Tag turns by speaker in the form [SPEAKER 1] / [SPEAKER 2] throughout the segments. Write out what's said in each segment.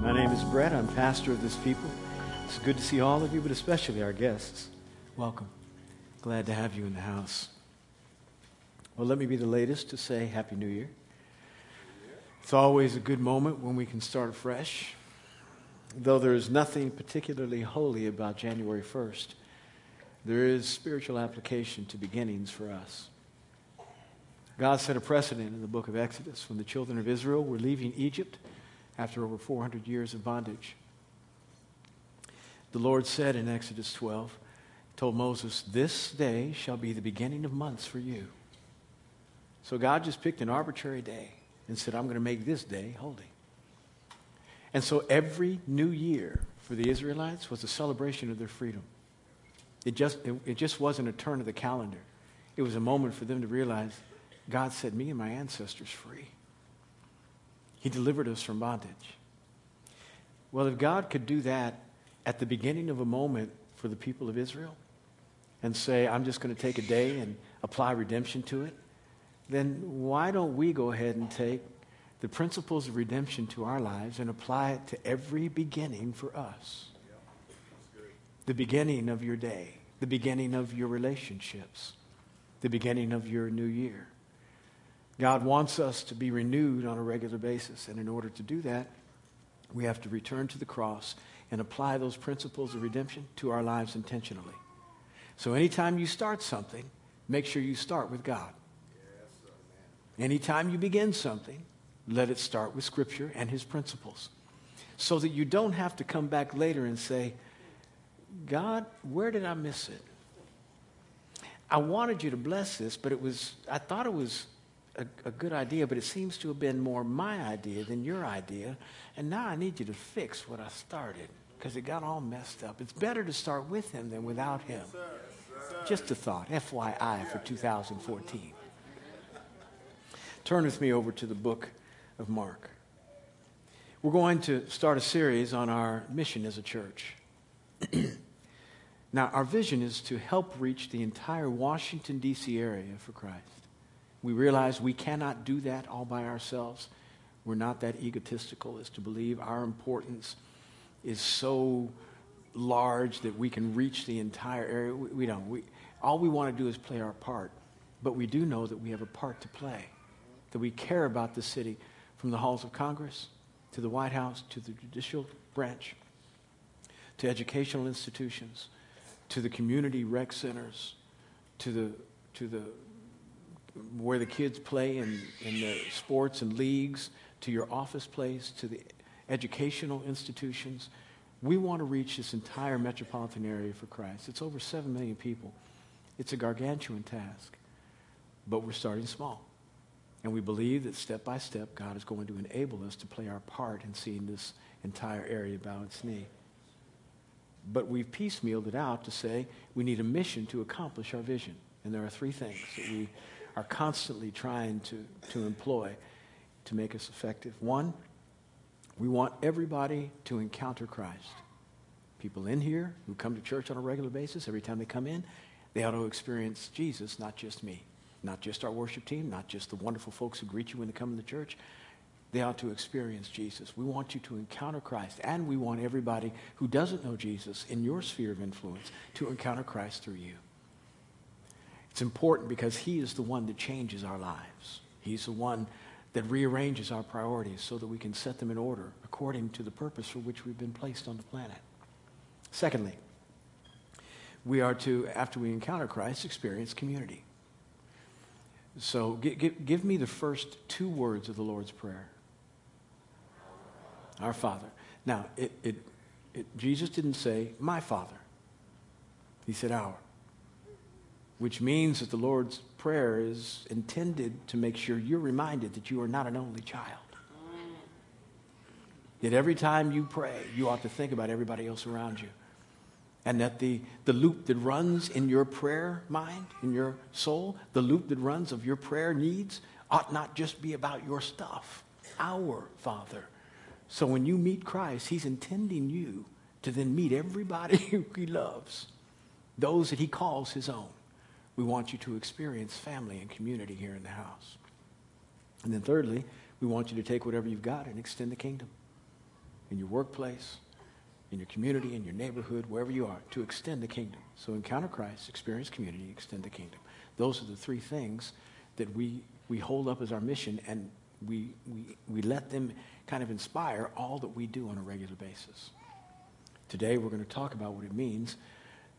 [SPEAKER 1] My name is Brett. I'm pastor of this people. It's good to see all of you, but especially our guests. Welcome. Glad to have you in the house. Well, let me be the latest to say Happy New Year. It's always a good moment when we can start afresh. Though there is nothing particularly holy about January 1st, there is spiritual application to beginnings for us. God set a precedent in the book of Exodus when the children of Israel were leaving Egypt after over 400 years of bondage. The Lord said in Exodus 12, told Moses, This day shall be the beginning of months for you. So God just picked an arbitrary day and said, I'm going to make this day holy. And so every new year for the Israelites was a celebration of their freedom. It just, it, it just wasn't a turn of the calendar. It was a moment for them to realize God set me and my ancestors free. He delivered us from bondage. Well, if God could do that at the beginning of a moment for the people of Israel and say, I'm just going to take a day and apply redemption to it, then why don't we go ahead and take the principles of redemption to our lives and apply it to every beginning for us? The beginning of your day, the beginning of your relationships, the beginning of your new year. God wants us to be renewed on a regular basis. And in order to do that, we have to return to the cross and apply those principles of redemption to our lives intentionally. So anytime you start something, make sure you start with God. Anytime you begin something, let it start with Scripture and His principles. So that you don't have to come back later and say, God, where did I miss it? I wanted you to bless this, but it was, I thought it was a, a, good idea, but it seems to have been more my idea than your idea. And now I need you to fix what I started because it got all messed up. It's better to start with him than without him. Yes, sir. Yes, sir. Just a thought, FYI for 2014. Turn with me over to the book of Mark. We're going to start a series on our mission as a church. now, our vision is to help reach the entire Washington, D.C. area for Christ. We realize we cannot do that all by ourselves. We're not that egotistical as to believe our importance is so large that we can reach the entire area. We, we don't. We, all we want to do is play our part. But we do know that we have a part to play, that we care about the city from the halls of Congress to the White House to the judicial branch to educational institutions to the community rec centers to the, to the where the kids play in, in the sports and leagues, to your office place, to the educational institutions. We want to reach this entire metropolitan area for Christ. It's over 7 million people. It's a gargantuan task, but we're starting small. And we believe that step by step, God is going to enable us to play our part in seeing this entire area bow its knee. But we've piecemealed it out to say we need a mission to accomplish our vision. And there are three things that we are constantly trying to, to employ to make us effective. One, we want everybody to encounter Christ. People in here who come to church on a regular basis, every time they come in, they ought to experience Jesus, not just me, not just our worship team, not just the wonderful folks who greet you when they come to the church. They ought to experience Jesus. We want you to encounter Christ, and we want everybody who doesn't know Jesus in your sphere of influence to encounter Christ through you. It's important because He is the one that changes our lives. He's the one that rearranges our priorities so that we can set them in order according to the purpose for which we've been placed on the planet. Secondly, we are to, after we encounter Christ, experience community. So give, give me the first two words of the Lord's Prayer Our Father. Now, it, it, it, Jesus didn't say, My Father, He said, Our which means that the Lord's Prayer is intended to make sure you're reminded that you are not an only child. That every time you pray, you ought to think about everybody else around you. And that the, the loop that runs in your prayer mind, in your soul, the loop that runs of your prayer needs ought not just be about your stuff. Our Father. So when you meet Christ, He's intending you to then meet everybody who He loves, those that He calls His own. We want you to experience family and community here in the house. And then thirdly, we want you to take whatever you've got and extend the kingdom. in your workplace, in your community, in your neighborhood, wherever you are, to extend the kingdom. So encounter Christ, experience community, extend the kingdom. Those are the three things that we, we hold up as our mission, and we, we, we let them kind of inspire all that we do on a regular basis. Today, we're going to talk about what it means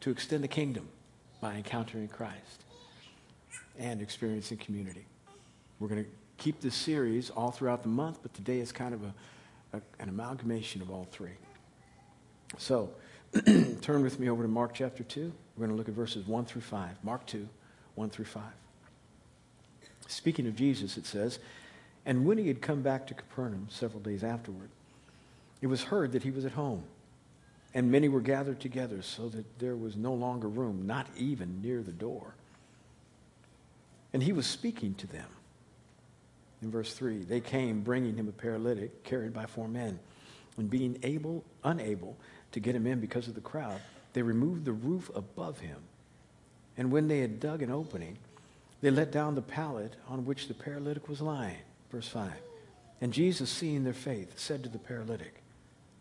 [SPEAKER 1] to extend the kingdom by encountering Christ and experiencing community. We're going to keep this series all throughout the month, but today is kind of a, a an amalgamation of all three. So, turn with me over to Mark chapter 2. We're going to look at verses 1 through 5. Mark 2, 1 through 5. Speaking of Jesus, it says, And when he had come back to Capernaum several days afterward, it was heard that he was at home. And many were gathered together so that there was no longer room, not even near the door. And he was speaking to them. In verse 3, they came bringing him a paralytic carried by four men. And being able, unable to get him in because of the crowd, they removed the roof above him. And when they had dug an opening, they let down the pallet on which the paralytic was lying. Verse 5. And Jesus, seeing their faith, said to the paralytic,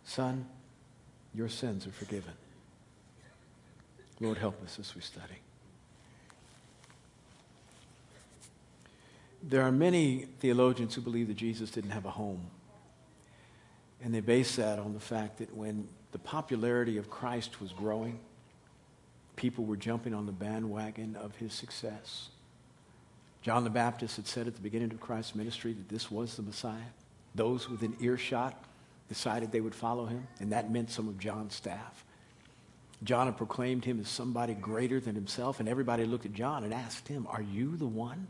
[SPEAKER 1] Son, your sins are forgiven. Lord, help us as we study. There are many theologians who believe that Jesus didn't have a home. And they base that on the fact that when the popularity of Christ was growing, people were jumping on the bandwagon of his success. John the Baptist had said at the beginning of Christ's ministry that this was the Messiah. Those within earshot decided they would follow him, and that meant some of John's staff. John had proclaimed him as somebody greater than himself, and everybody looked at John and asked him, Are you the one?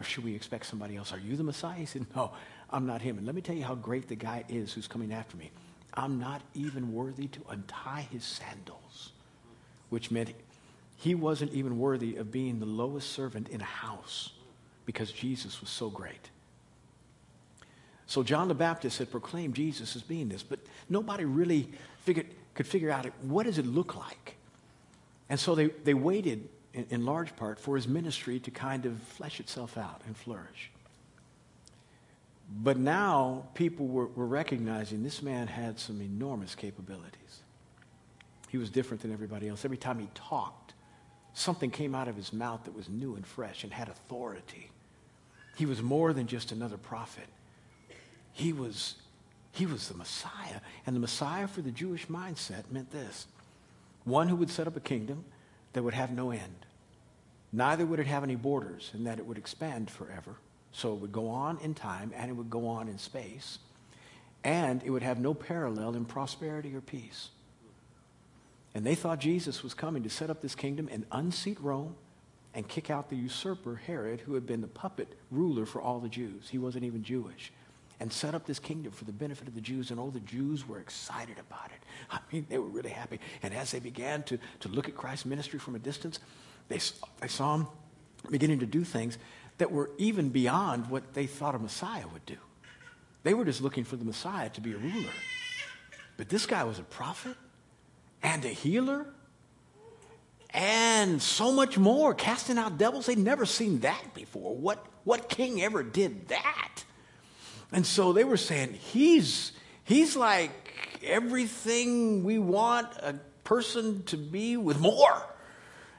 [SPEAKER 1] Or should we expect somebody else? Are you the Messiah? He said, No, I'm not him. And let me tell you how great the guy is who's coming after me. I'm not even worthy to untie his sandals, which meant he wasn't even worthy of being the lowest servant in a house because Jesus was so great. So John the Baptist had proclaimed Jesus as being this, but nobody really figured, could figure out what does it look like. And so they, they waited in, in large part for his ministry to kind of flesh itself out and flourish. But now people were, were recognizing this man had some enormous capabilities. He was different than everybody else. Every time he talked, something came out of his mouth that was new and fresh and had authority. He was more than just another prophet. He was, he was the Messiah. And the Messiah for the Jewish mindset meant this one who would set up a kingdom that would have no end. Neither would it have any borders, and that it would expand forever. So it would go on in time and it would go on in space. And it would have no parallel in prosperity or peace. And they thought Jesus was coming to set up this kingdom and unseat Rome and kick out the usurper Herod, who had been the puppet ruler for all the Jews. He wasn't even Jewish. And set up this kingdom for the benefit of the Jews. And all the Jews were excited about it. I mean, they were really happy. And as they began to, to look at Christ's ministry from a distance, they, they saw him beginning to do things that were even beyond what they thought a Messiah would do. They were just looking for the Messiah to be a ruler. But this guy was a prophet and a healer and so much more, casting out devils. They'd never seen that before. What, what king ever did that? And so they were saying, he's, he's like everything we want a person to be with more.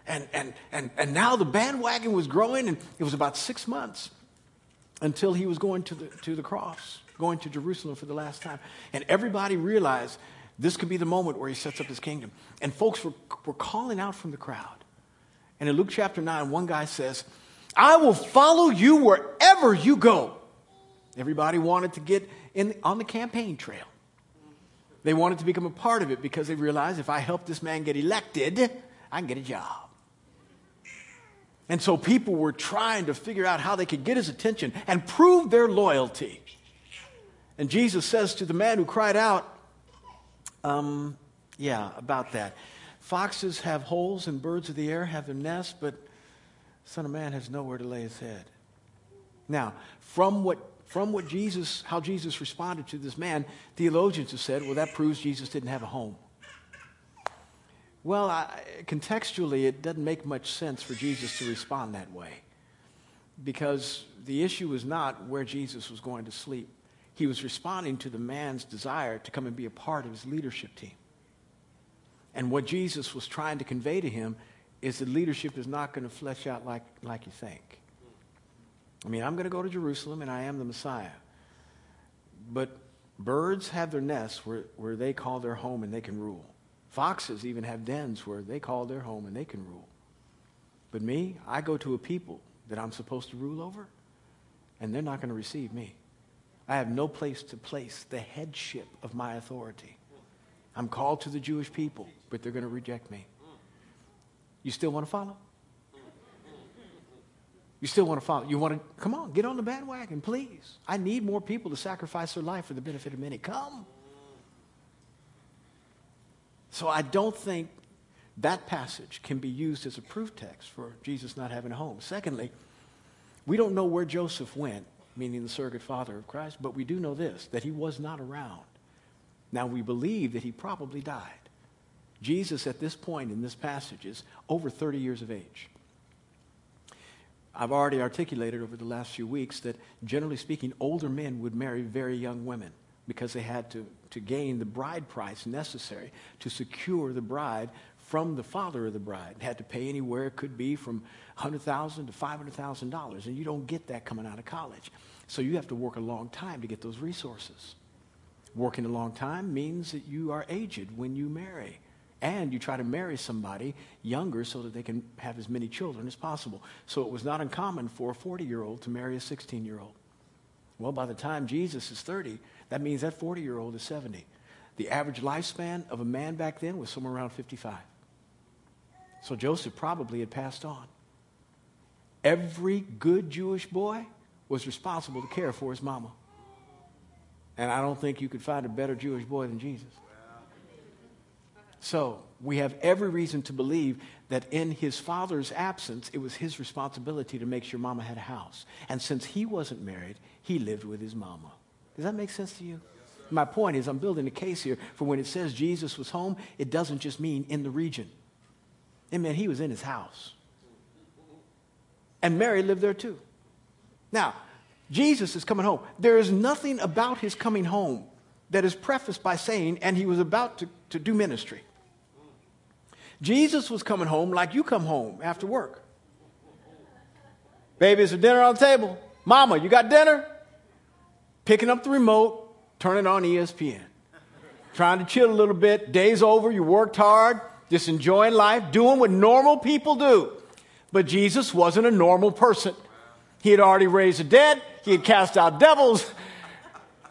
[SPEAKER 1] And, and, and, and now the bandwagon was growing, and it was about six months until he was going to the, to the cross, going to Jerusalem for the last time. And everybody realized this could be the moment where he sets up his kingdom. And folks were, were calling out from the crowd. And in Luke chapter 9, one guy says, I will follow you wherever you go. Everybody wanted to get in, on the campaign trail. They wanted to become a part of it because they realized if I help this man get elected, I can get a job. And so people were trying to figure out how they could get his attention and prove their loyalty. And Jesus says to the man who cried out, um, yeah, about that. Foxes have holes and birds of the air have their nests, but Son of Man has nowhere to lay his head. Now, from what, from what Jesus, how Jesus responded to this man, theologians have said, well, that proves Jesus didn't have a home. Well, I, contextually, it doesn't make much sense for Jesus to respond that way because the issue was not where Jesus was going to sleep. He was responding to the man's desire to come and be a part of his leadership team. And what Jesus was trying to convey to him is that leadership is not going to flesh out like, like you think. I mean, I'm going to go to Jerusalem and I am the Messiah. But birds have their nests where, where they call their home and they can rule. Foxes even have dens where they call their home and they can rule. But me, I go to a people that I'm supposed to rule over, and they're not going to receive me. I have no place to place the headship of my authority. I'm called to the Jewish people, but they're going to reject me. You still want to follow? You still want to follow? You want to come on, get on the bandwagon, please. I need more people to sacrifice their life for the benefit of many. Come. So I don't think that passage can be used as a proof text for Jesus not having a home. Secondly, we don't know where Joseph went, meaning the surrogate father of Christ, but we do know this that he was not around. Now we believe that he probably died. Jesus, at this point in this passage, is over 30 years of age. I've already articulated over the last few weeks that, generally speaking, older men would marry very young women because they had to, to gain the bride price necessary to secure the bride from the father of the bride. Had to pay anywhere, it could be from $100,000 to $500,000, and you don't get that coming out of college. So you have to work a long time to get those resources. Working a long time means that you are aged when you marry and you try to marry somebody younger so that they can have as many children as possible. So it was not uncommon for a 40 year old to marry a 16 year old. Well, by the time Jesus is 30, that means that 40 year old is 70. The average lifespan of a man back then was somewhere around 55. So Joseph probably had passed on. Every good Jewish boy was responsible to care for his mama. And I don't think you could find a better Jewish boy than Jesus. So we have every reason to believe that in his father's absence, it was his responsibility to make sure mama had a house. And since he wasn't married, he lived with his mama. Does that make sense to you? My point is, I'm building a case here for when it says Jesus was home, it doesn't just mean in the region. It meant he was in his house. And Mary lived there too. Now, Jesus is coming home. There is nothing about his coming home that is prefaced by saying, and he was about to, to do ministry. Jesus was coming home like you come home after work. Baby, is there dinner on the table? Mama, you got dinner? Picking up the remote, turning on ESPN. Trying to chill a little bit. Day's over, you worked hard, just enjoying life, doing what normal people do. But Jesus wasn't a normal person. He had already raised the dead, he had cast out devils,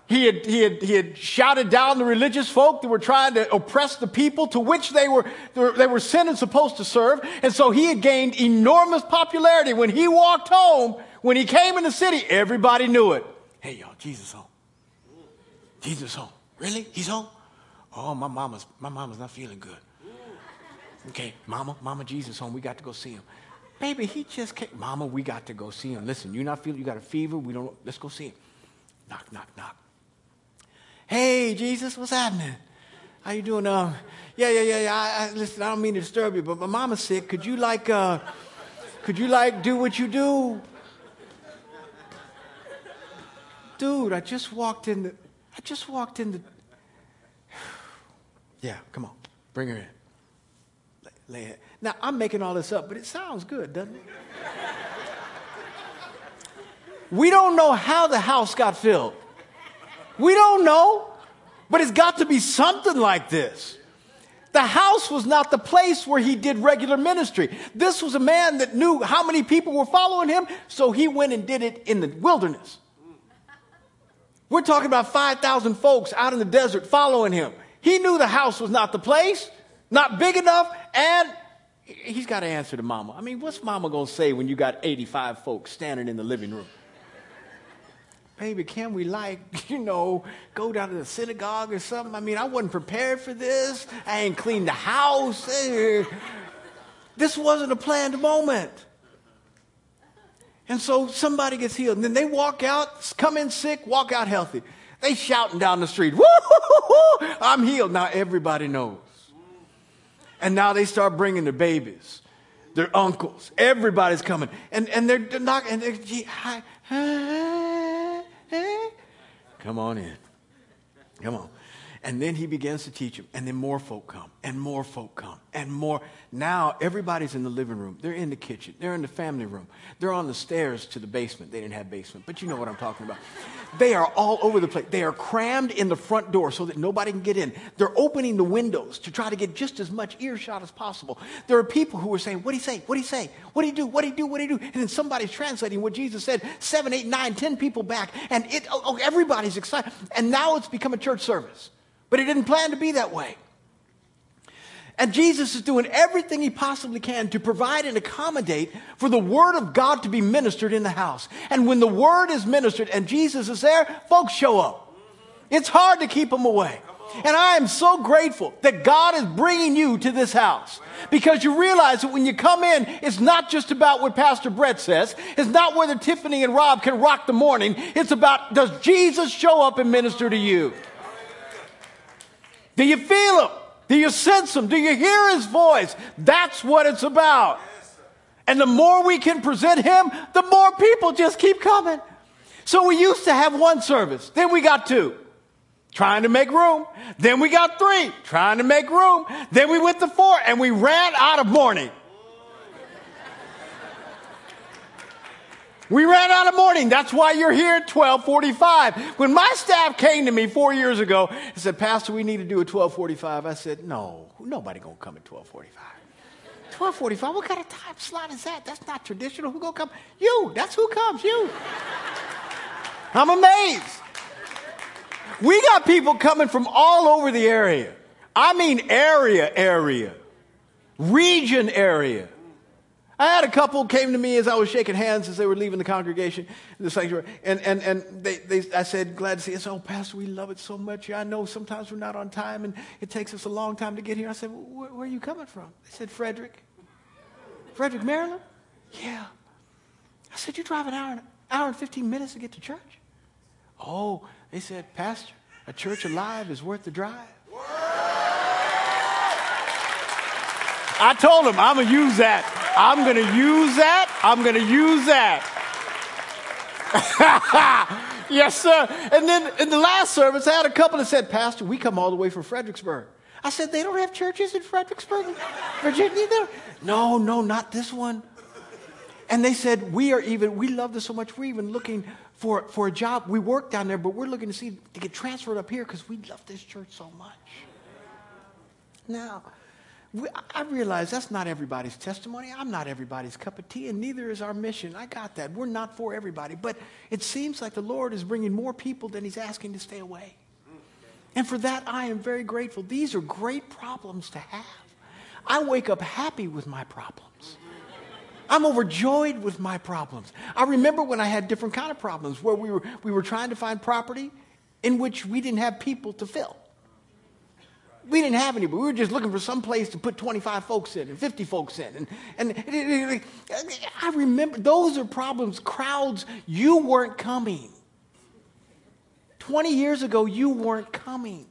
[SPEAKER 1] he had, he, had, he had shouted down the religious folk that were trying to oppress the people to which they were, they were sent and supposed to serve. And so he had gained enormous popularity. When he walked home, when he came in the city, everybody knew it. Hey, y'all, Jesus home. Jesus home. Really? He's home? Oh, my mama's, my mama's not feeling good. Okay, mama, mama, Jesus home. We got to go see him. Baby, he just came. Mama, we got to go see him. Listen, you're not feeling, you got a fever. We don't, let's go see him. Knock, knock, knock. Hey, Jesus, what's happening? How you doing? Um, yeah, yeah, yeah, yeah. I, I, listen, I don't mean to disturb you, but my mama's sick. Could you like, uh, could you like do what you do? Dude, I just walked in the, I just walked in the, yeah, come on, bring her in. Lay, lay it. Now, I'm making all this up, but it sounds good, doesn't it? we don't know how the house got filled. We don't know, but it's got to be something like this. The house was not the place where he did regular ministry. This was a man that knew how many people were following him, so he went and did it in the wilderness. We're talking about 5,000 folks out in the desert following him. He knew the house was not the place, not big enough, and he's got to answer to mama. I mean, what's mama going to say when you got 85 folks standing in the living room? Baby, can we like, you know, go down to the synagogue or something? I mean, I wasn't prepared for this. I ain't cleaned the house. Eh. This wasn't a planned moment. And so somebody gets healed. And then they walk out, come in sick, walk out healthy. They shouting down the street, woo I'm healed. Now everybody knows. And now they start bringing the babies, their uncles. Everybody's coming. And, and they're, knocking, and they're, hi, hi, Come on in. Come on. And then he begins to teach them. And then more folk come. And more folk come. And more. Now everybody's in the living room. They're in the kitchen. They're in the family room. They're on the stairs to the basement. They didn't have basement, but you know what I'm talking about. They are all over the place. They are crammed in the front door so that nobody can get in. They're opening the windows to try to get just as much earshot as possible. There are people who are saying, What do he say? What do he say? What do he do? What do he do? What do he do? And then somebody's translating what Jesus said seven, eight, nine, ten people back. And it, oh, oh everybody's excited. And now it's become a church service. But he didn't plan to be that way. And Jesus is doing everything he possibly can to provide and accommodate for the word of God to be ministered in the house. And when the word is ministered and Jesus is there, folks show up. It's hard to keep them away. And I am so grateful that God is bringing you to this house because you realize that when you come in, it's not just about what Pastor Brett says. It's not whether Tiffany and Rob can rock the morning. It's about does Jesus show up and minister to you? Do you feel him? Do you sense him? Do you hear his voice? That's what it's about. And the more we can present him, the more people just keep coming. So we used to have one service, then we got two, trying to make room. Then we got three, trying to make room. Then we went to four, and we ran out of morning. We ran out of morning. That's why you're here at 1245. When my staff came to me four years ago and said, Pastor, we need to do a 1245, I said, no, nobody going to come at 1245. 1245, what kind of time slot is that? That's not traditional. Who going to come? You. That's who comes. You. I'm amazed. We got people coming from all over the area. I mean area, area. Region area. I had a couple came to me as I was shaking hands as they were leaving the congregation, the sanctuary, and, and, and they, they, I said, glad to see us. Oh, Pastor, we love it so much. I know sometimes we're not on time and it takes us a long time to get here. I said, where, are you coming from? They said, Frederick. Frederick, Maryland? Yeah. I said, you drive an hour, an hour and 15 minutes to get to church? Oh, they said, Pastor, a church alive is worth the drive. I told them I'm to use that. I'm going to use that. I'm going to use that. yes, sir. And then in the last service, I had a couple that said, Pastor, we come all the way from Fredericksburg. I said, they don't have churches in Fredericksburg, Virginia? Either. No, no, not this one. And they said, we are even, we love this so much, we're even looking for, for a job. We work down there, but we're looking to see to get transferred up here because we love this church so much. Now, I realize that's not everybody's testimony. I'm not everybody's cup of tea, and neither is our mission. I got that. We're not for everybody. But it seems like the Lord is bringing more people than He's asking to stay away. And for that, I am very grateful. These are great problems to have. I wake up happy with my problems. I'm overjoyed with my problems. I remember when I had different kind of problems where we were, we were trying to find property in which we didn't have people to fill we didn't have any, but we were just looking for some place to put 25 folks in and 50 folks in. And, and I remember those are problems, crowds, you weren't coming. 20 years ago, you weren't coming.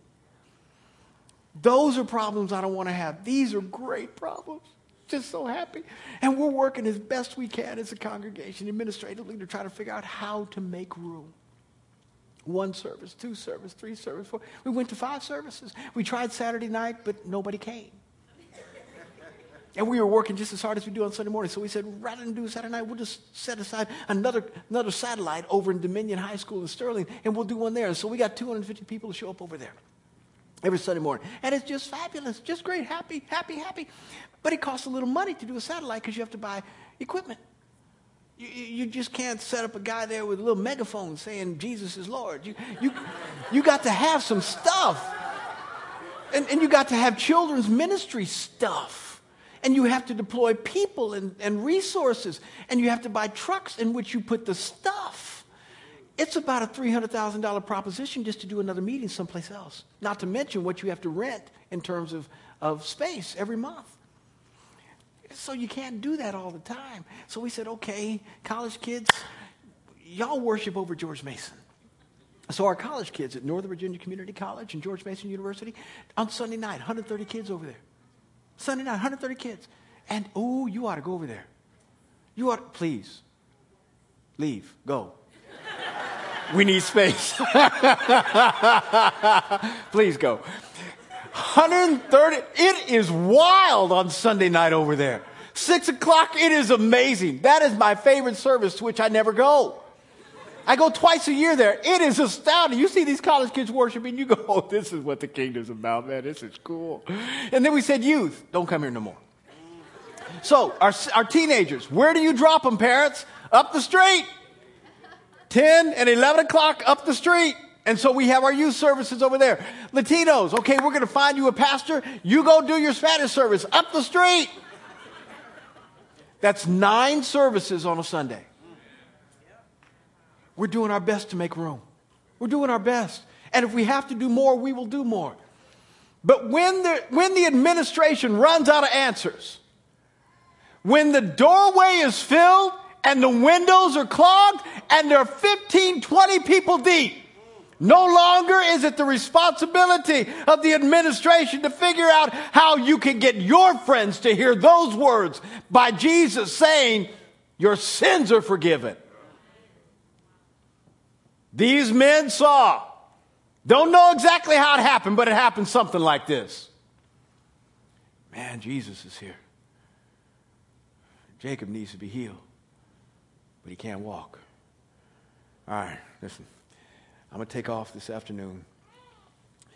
[SPEAKER 1] Those are problems I don't want to have. These are great problems. Just so happy. And we're working as best we can as a congregation administratively to try to figure out how to make room one service, two service, three service, four. We went to five services. We tried Saturday night, but nobody came. And we were working just as hard as we do on Sunday morning. So we said, rather than do Saturday night, we'll just set aside another, another satellite over in Dominion High School in Sterling, and we'll do one there. So we got 250 people to show up over there every Sunday morning. And it's just fabulous, just great, happy, happy, happy. But it costs a little money to do a satellite because you have to buy equipment. You, you just can't set up a guy there with a little megaphone saying Jesus is Lord. You, you, you got to have some stuff. And, and you got to have children's ministry stuff. And you have to deploy people and, and resources. And you have to buy trucks in which you put the stuff. It's about a $300,000 proposition just to do another meeting someplace else. Not to mention what you have to rent in terms of, of space every month. So you can't do that all the time. So we said, okay, college kids, y'all worship over George Mason. So our college kids at Northern Virginia Community College and George Mason University, on Sunday night, 130 kids over there. Sunday night, 130 kids. And, oh, you ought to go over there. You ought to, please, leave, go. we need space. Please go. 130. It is wild on Sunday night over there. Six o'clock, it is amazing. That is my favorite service to which I never go. I go twice a year there. It is astounding. You see these college kids worshiping, you go, oh, this is what the kingdom's about, man. This is cool. And then we said, youth, don't come here no more. So, our, our teenagers, where do you drop them, parents? Up the street. 10 and 11 o'clock up the street. And so we have our youth services over there. Latinos, okay, we're going to find you a pastor. You go do your Spanish service up the street. That's nine services on a Sunday. We're doing our best to make room. We're doing our best. And if we have to do more, we will do more. But when the, when the administration runs out of answers, when the doorway is filled and the windows are clogged and there are 15, 20 people deep, no longer is it the responsibility of the administration to figure out how you can get your friends to hear those words by Jesus saying, Your sins are forgiven. These men saw. Don't know exactly how it happened, but it happened something like this. Man, Jesus is here. Jacob needs to be healed, but he can't walk. All right, listen. I'm going to take off this afternoon.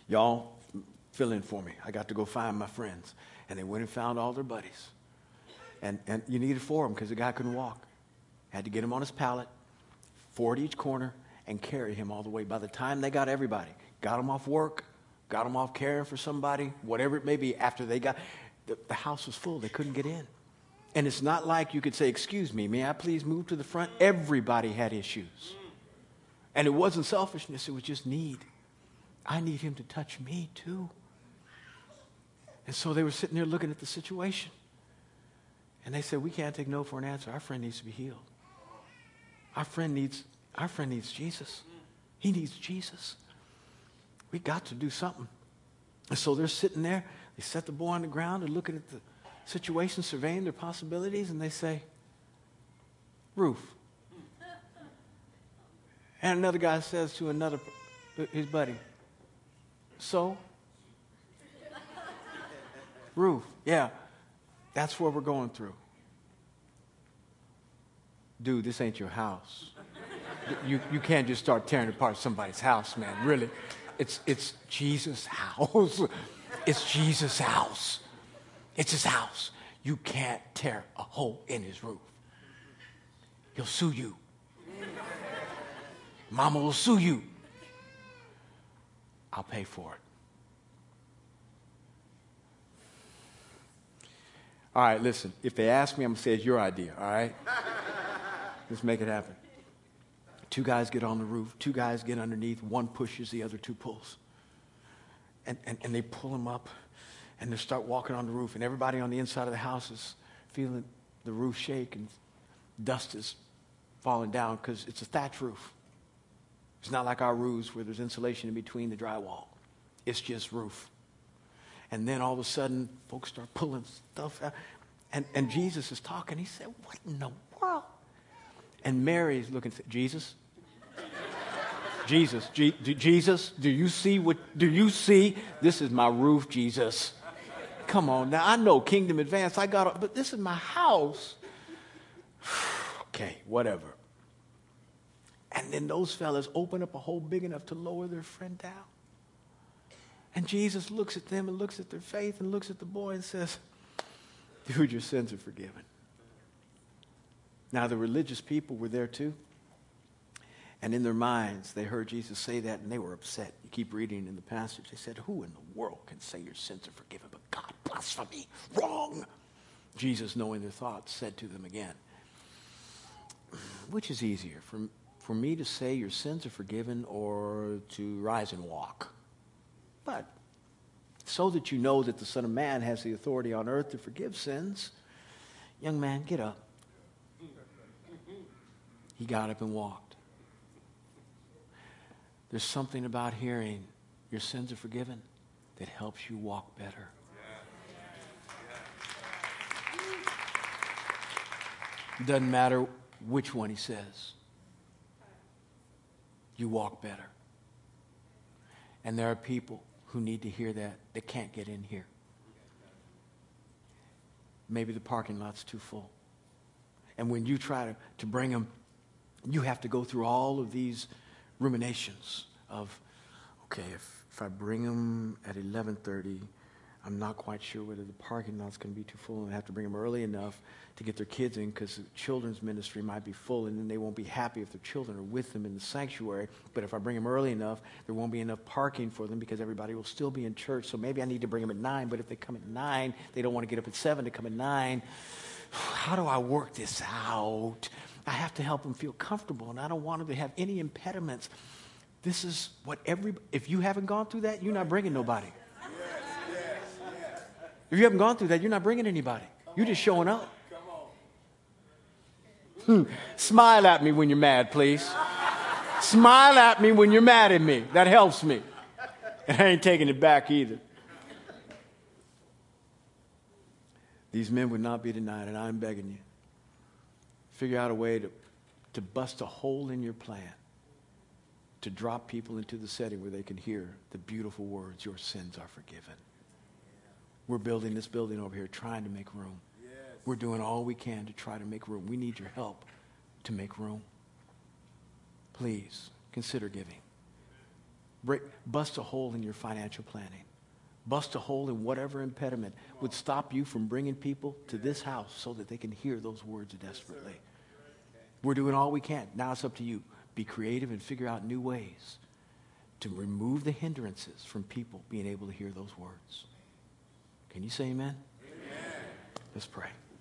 [SPEAKER 1] Y'all, fill in for me. I got to go find my friends. And they went and found all their buddies. And, and you needed four of them because the guy couldn't walk. Had to get him on his pallet, four at each corner, and carry him all the way. By the time they got everybody, got him off work, got him off caring for somebody, whatever it may be, after they got, the, the house was full. They couldn't get in. And it's not like you could say, Excuse me, may I please move to the front? Everybody had issues. And it wasn't selfishness, it was just need. I need him to touch me too. And so they were sitting there looking at the situation. And they said, We can't take no for an answer. Our friend needs to be healed. Our friend needs our friend needs Jesus. He needs Jesus. We got to do something. And so they're sitting there. They set the boy on the ground and looking at the situation, surveying their possibilities, and they say, roof. And another guy says to another, his buddy, so? roof. Yeah, that's what we're going through. Dude, this ain't your house you, you can't just start tearing apart somebody's house, man. Really. It's, it's Jesus' house. It's Jesus' house. It's his house. You can't tear a hole in his roof. He'll sue you. Mama will sue you. I'll pay for it. All right, listen. If they ask me, I'm going to say it's your idea, all right? Let's make it happen. Two guys get on the roof, two guys get underneath, one pushes, the other two pulls. And, and, and they pull him up and they start walking on the roof, and everybody on the inside of the house is feeling the roof shake and dust is falling down because it's a thatch roof. It's not like our roofs where there's insulation in between the drywall. It's just roof. And then all of a sudden, folks start pulling stuff out. And, and Jesus is talking. He said, What in the world? And Mary's looking, Jesus, Jesus, Jesus, do you see what, do you see? This is my roof, Jesus. Come on. Now, I know Kingdom Advance, I got, but this is my house. okay, whatever. And then those fellas open up a hole big enough to lower their friend down. And Jesus looks at them and looks at their faith and looks at the boy and says, Dude, your sins are forgiven. Now, the religious people were there too. And in their minds, they heard Jesus say that and they were upset. You keep reading in the passage. They said, Who in the world can say your sins are forgiven? But God, blasphemy, wrong. Jesus, knowing their thoughts, said to them again, Which is easier, for, for me to say your sins are forgiven or to rise and walk? But so that you know that the Son of Man has the authority on earth to forgive sins, young man, get up. He got up and walked. There's something about hearing your sins are forgiven that helps you walk better. Doesn't matter which one he says. You walk better. And there are people who need to hear that that can't get in here. Maybe the parking lot's too full. And when you try to, to bring them, you have to go through all of these ruminations of, okay, if, if I bring them at 1130, I'm not quite sure whether the parking lot's going to be too full, and I have to bring them early enough to get their kids in because the children's ministry might be full, and then they won't be happy if their children are with them in the sanctuary. But if I bring them early enough, there won't be enough parking for them because everybody will still be in church. So maybe I need to bring them at 9, but if they come at 9, they don't want to get up at 7 to come at 9. How do I work this out? I have to help them feel comfortable, and I don't want them to have any impediments. This is what every, if you haven't gone through that, you're not bringing nobody. If you haven't gone through that, you're not bringing anybody. You're just showing up. Hmm. Smile at me when you're mad, please. Smile at me when you're mad at me. That helps me. And I ain't taking it back either. These men would not be denied, and I'm begging you. Figure out a way to, to bust a hole in your plan to drop people into the setting where they can hear the beautiful words, Your sins are forgiven. We're building this building over here trying to make room. Yes. We're doing all we can to try to make room. We need your help to make room. Please consider giving. Break, bust a hole in your financial planning. Bust a hole in whatever impediment would stop you from bringing people to this house so that they can hear those words desperately. We're doing all we can. Now it's up to you. Be creative and figure out new ways to remove the hindrances from people being able to hear those words. Can you say amen? amen? Let's pray.